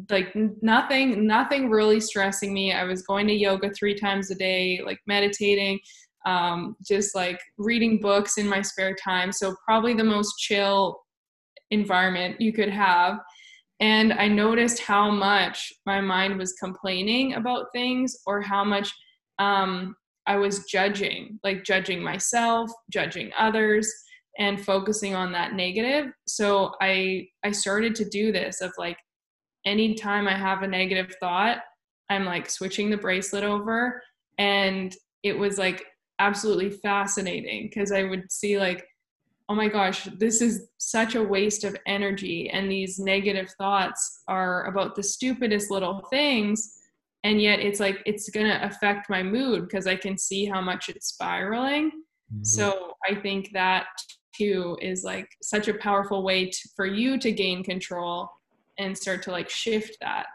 like nothing nothing really stressing me. I was going to yoga 3 times a day like meditating um, just like reading books in my spare time. So probably the most chill environment you could have and I noticed how much my mind was complaining about things or how much um, I was judging, like judging myself, judging others, and focusing on that negative. So I I started to do this of like anytime I have a negative thought, I'm like switching the bracelet over. And it was like absolutely fascinating because I would see like oh my gosh, this is such a waste of energy. And these negative thoughts are about the stupidest little things. And yet it's like, it's going to affect my mood because I can see how much it's spiraling. Mm-hmm. So I think that too is like such a powerful way to, for you to gain control and start to like shift that.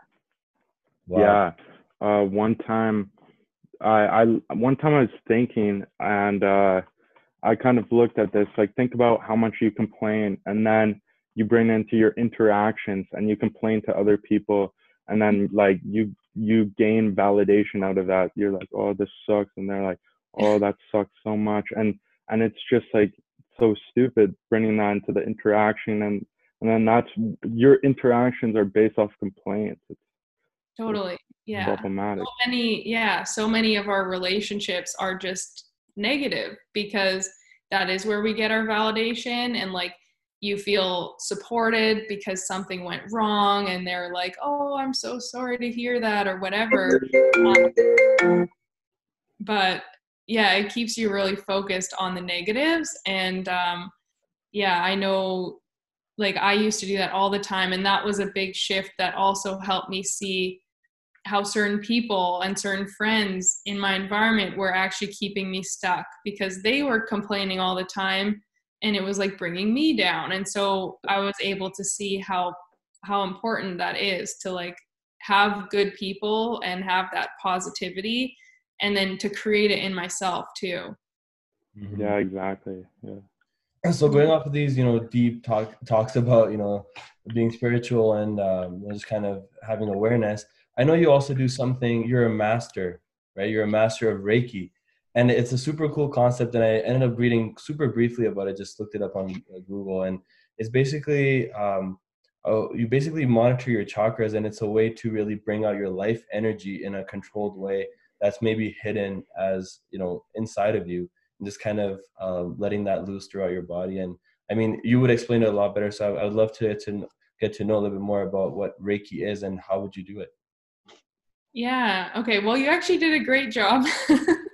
Wow. Yeah. Uh, one time, I, I one time I was thinking, and uh, I kind of looked at this like think about how much you complain and then you bring into your interactions and you complain to other people and then like you you gain validation out of that. You're like oh this sucks and they're like oh that sucks so much and and it's just like so stupid bringing that into the interaction and and then that's your interactions are based off complaints. It's totally yeah. problematic. So many yeah so many of our relationships are just negative because that is where we get our validation and like you feel supported because something went wrong and they're like oh i'm so sorry to hear that or whatever. Um, but yeah it keeps you really focused on the negatives and um, yeah i know like i used to do that all the time and that was a big shift that also helped me see how certain people and certain friends in my environment were actually keeping me stuck because they were complaining all the time and it was like bringing me down. And so i was able to see how how important that is to like have good people and have that positivity and then to create it in myself too. Mm-hmm. yeah exactly. Yeah. So going off of these you know deep talk talks about you know being spiritual and um, just kind of having awareness I know you also do something, you're a master, right? You're a master of Reiki. And it's a super cool concept. And I ended up reading super briefly about it, just looked it up on uh, Google. And it's basically, um, oh, you basically monitor your chakras, and it's a way to really bring out your life energy in a controlled way that's maybe hidden as, you know, inside of you. And just kind of uh, letting that loose throughout your body. And I mean, you would explain it a lot better. So I would love to, to get to know a little bit more about what Reiki is and how would you do it? Yeah. Okay. Well, you actually did a great job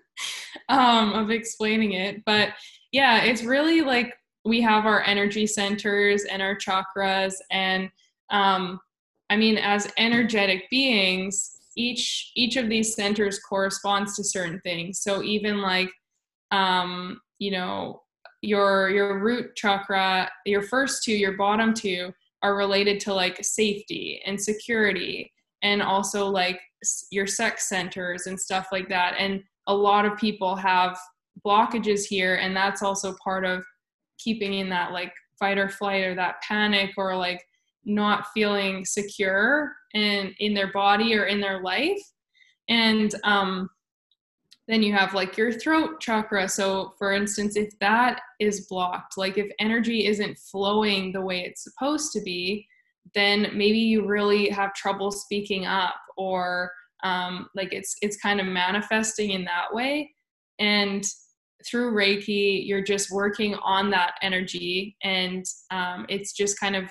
um, of explaining it. But yeah, it's really like we have our energy centers and our chakras. And um, I mean, as energetic beings, each each of these centers corresponds to certain things. So even like, um, you know, your your root chakra, your first two, your bottom two, are related to like safety and security and also like your sex centers and stuff like that. And a lot of people have blockages here and that's also part of keeping in that like fight or flight or that panic or like not feeling secure in in their body or in their life. And um then you have like your throat chakra. So for instance if that is blocked like if energy isn't flowing the way it's supposed to be then maybe you really have trouble speaking up or um, like it's it's kind of manifesting in that way. And through reiki you're just working on that energy and um, it's just kind of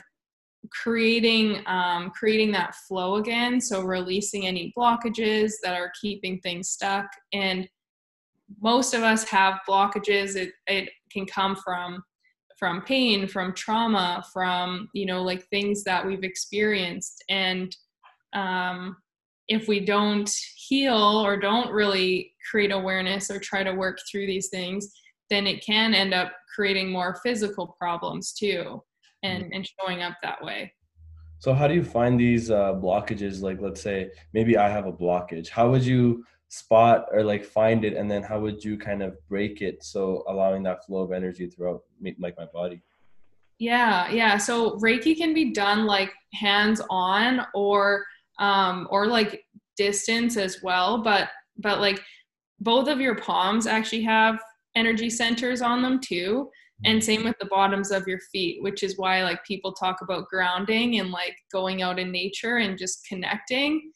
creating um, creating that flow again. So releasing any blockages that are keeping things stuck. And most of us have blockages. It, it can come from from pain from trauma from you know like things that we've experienced. And um, if we don't heal or don't really create awareness or try to work through these things then it can end up creating more physical problems too and and showing up that way. So how do you find these uh, blockages? Like let's say maybe i have a blockage. How would you spot or like find it and then how would you kind of break it so allowing that flow of energy throughout like my body? Yeah yeah so reiki can be done like hands on or um or like distance as well but but like both of your palms actually have energy centers on them too and same with the bottoms of your feet which is why like people talk about grounding and like going out in nature and just connecting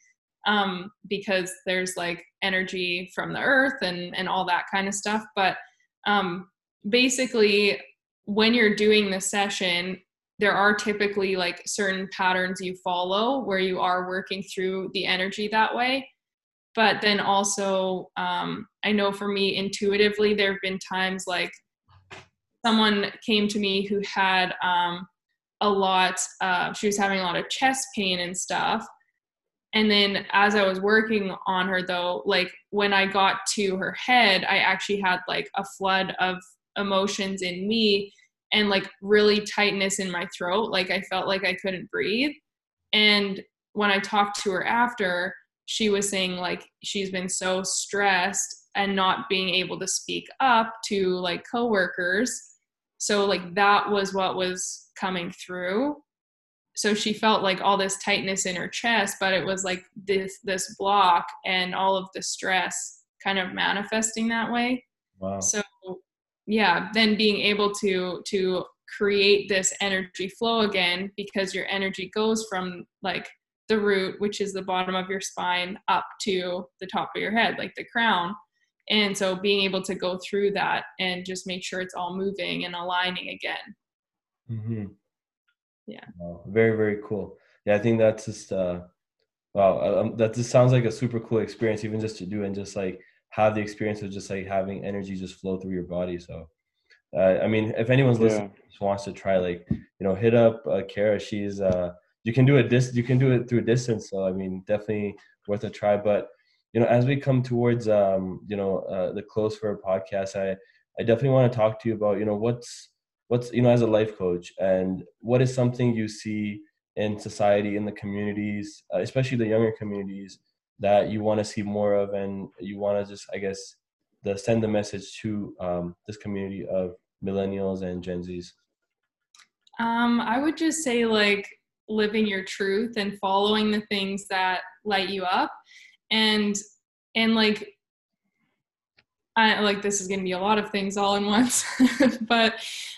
um, because there's like energy from the earth and and all that kind of stuff. But um, basically when you're doing the session there are typically like certain patterns you follow where you are working through the energy that way. But then also um, i know for me intuitively there have been times like someone came to me who had um, a lot uh, she was having a lot of chest pain and stuff and then as i was working on her though like when i got to her head i actually had like a flood of emotions in me and like really tightness in my throat. Like i felt like i couldn't breathe. And when i talked to her after she was saying like she's been so stressed and not being able to speak up to like coworkers. So like that was what was coming through so she felt like all this tightness in her chest but it was like this this block and all of the stress kind of manifesting that way wow. so yeah then being able to to create this energy flow again because your energy goes from like the root which is the bottom of your spine up to the top of your head like the crown and so being able to go through that and just make sure it's all moving and aligning again mm-hmm. Yeah wow. very very cool yeah i think that's just uh wow uh, um, that just sounds like a super cool experience even just to do and just like have the experience of just like having energy just flow through your body so uh, i mean if anyone's listening yeah. wants to try like you know hit up uh, kara she's uh you can do it dis you can do it through distance so i mean definitely worth a try but you know, as we come towards, um, you know, uh, the close for a podcast, I, I definitely want to talk to you about, you know, what's, what's, you know, as a life coach and what is something you see in society, in the communities, uh, especially the younger communities that you want to see more of and you want to just, I guess, the send the message to um, this community of millennials and Gen Zs? Um, I would just say like living your truth and following the things that light you up and and like I like this is going to be a lot of things all in once, but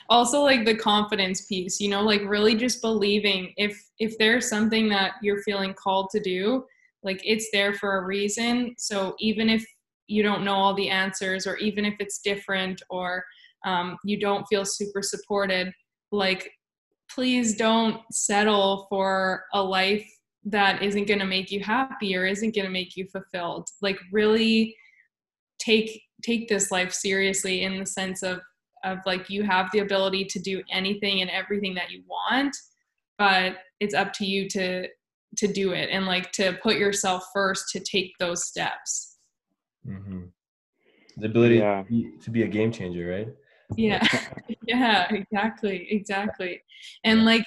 also like the confidence piece, you know, like really just believing if if there's something that you're feeling called to do, like it's there for a reason. So even if you don't know all the answers, or even if it's different, or um, you don't feel super supported, like please don't settle for a life that isn't going to make you happy or isn't going to make you fulfilled like really take take this life seriously in the sense of of like you have the ability to do anything and everything that you want but it's up to you to to do it and like to put yourself first to take those steps. Mm-hmm. the ability yeah. to, be, to be a game changer right? Yeah. Yeah exactly exactly. And like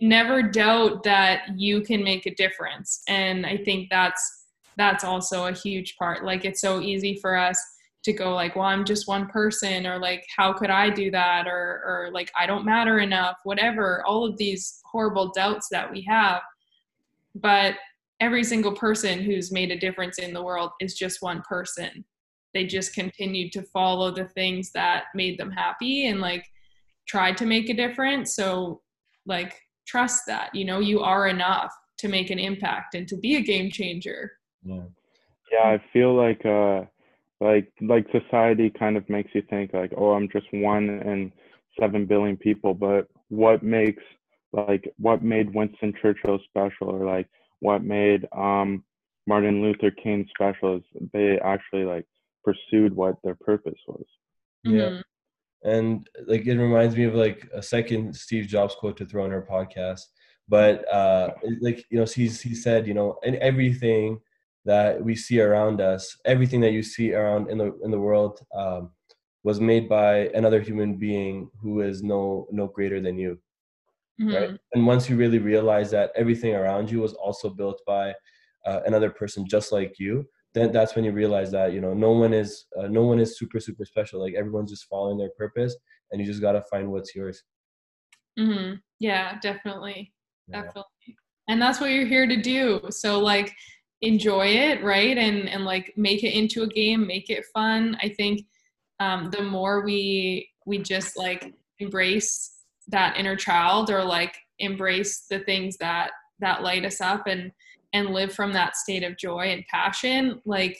never doubt that you can make a difference and i think that's that's also a huge part. Like it's so easy for us to go like well i'm just one person or like how could i do that? or or like i don't matter enough whatever all of these horrible doubts that we have. But every single person who's made a difference in the world is just one person. They just continued to follow the things that made them happy and like tried to make a difference. So like trust that you know you are enough to make an impact and to be a game changer. Yeah. Yeah i feel like uh like like society kind of makes you think like oh i'm just one in seven billion people but what makes like what made winston churchill special or like what made um martin luther king special is they actually like pursued what their purpose was. Yeah. Mm-hmm. and like it reminds me of like a second steve jobs quote to throw in our podcast but uh like you know he's he said you know and everything that we see around us, everything that you see around in the in the world, um, was made by another human being who is no no greater than you, mm-hmm. right? And once you really realize that everything around you was also built by uh, another person just like you, then that's when you realize that you know no one is uh, no one is super super special. Like everyone's just following their purpose, and you just gotta find what's yours. Mm-hmm. Yeah, definitely, yeah. definitely, and that's what you're here to do. So like enjoy it right? And and like make it into a game make it fun. I think um, the more we we just like embrace that inner child or like embrace the things that that light us up and and live from that state of joy and passion like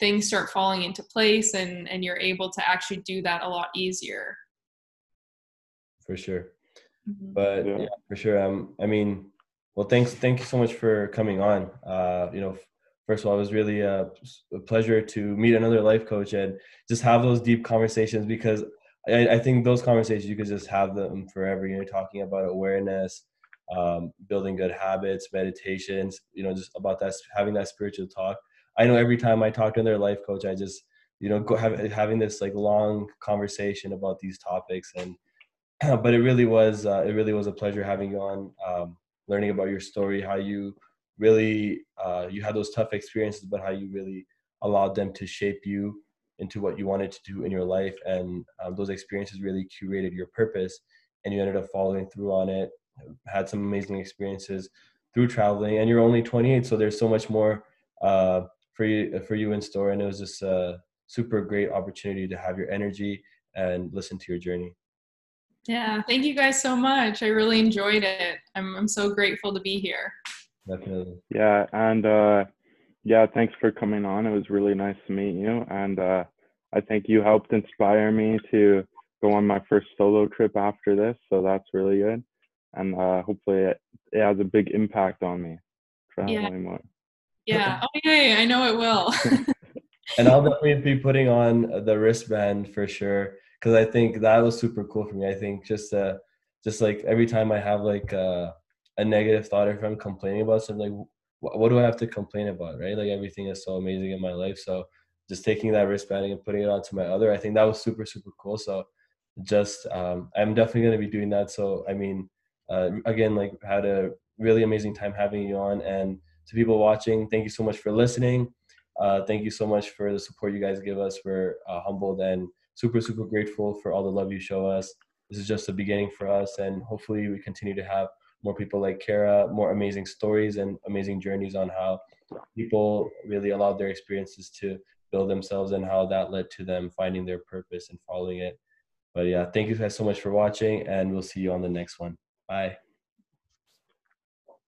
things start falling into place and and you're able to actually do that a lot easier. For sure. Mm-hmm. but yeah. yeah for sure. Um i mean well, thanks. Thank you so much for coming on. Uh, you know, first of all, it was really a, a, pleasure to meet another life coach and just have those deep conversations because I, I, think those conversations you could just have them forever. You know, talking about awareness, um, building good habits, meditations. You know, just about that having that spiritual talk. I know every time I talk to another life coach, I just you know go have, having this like long conversation about these topics and but it really was uh, it really was a pleasure having you on. Um, learning about your story, how you really uh, you had those tough experiences, but how you really allowed them to shape you into what you wanted to do in your life, and um, those experiences really curated your purpose, and you ended up following through on it. Had some amazing experiences through traveling, and you're only 28, so there's so much more uh, for you for you in store, and it was just a super great opportunity to have your energy and listen to your journey. Yeah, thank you guys so much. I really enjoyed it. I'm I'm so grateful to be here. Definitely. Yeah, and uh yeah, thanks for coming on. It was really nice to meet you and uh I think you helped inspire me to go on my first solo trip after this, so that's really good. And uh hopefully it, it has a big impact on me traveling yeah. more. Yeah. Oh yeah, I know it will. and I'll definitely be putting on the wristband for sure because I think that was super cool for me. I think just uh, just like every time I have like uh, a negative thought, or if I'm complaining about something, like what, what do I have to complain about, right? Like everything is so amazing in my life. So just taking that wristband and putting it onto my other, I think that was super super cool. So just um, I'm definitely gonna be doing that. So I mean, uh, again, like had a really amazing time having you on, and to people watching, thank you so much for listening. Uh, thank you so much for the support you guys give us. We're uh, humbled and super, super grateful for all the love you show us. This is just the beginning for us, and hopefully, we continue to have more people like Kara, more amazing stories and amazing journeys on how people really allowed their experiences to build themselves and how that led to them finding their purpose and following it. But yeah, thank you guys so much for watching, and we'll see you on the next one. Bye.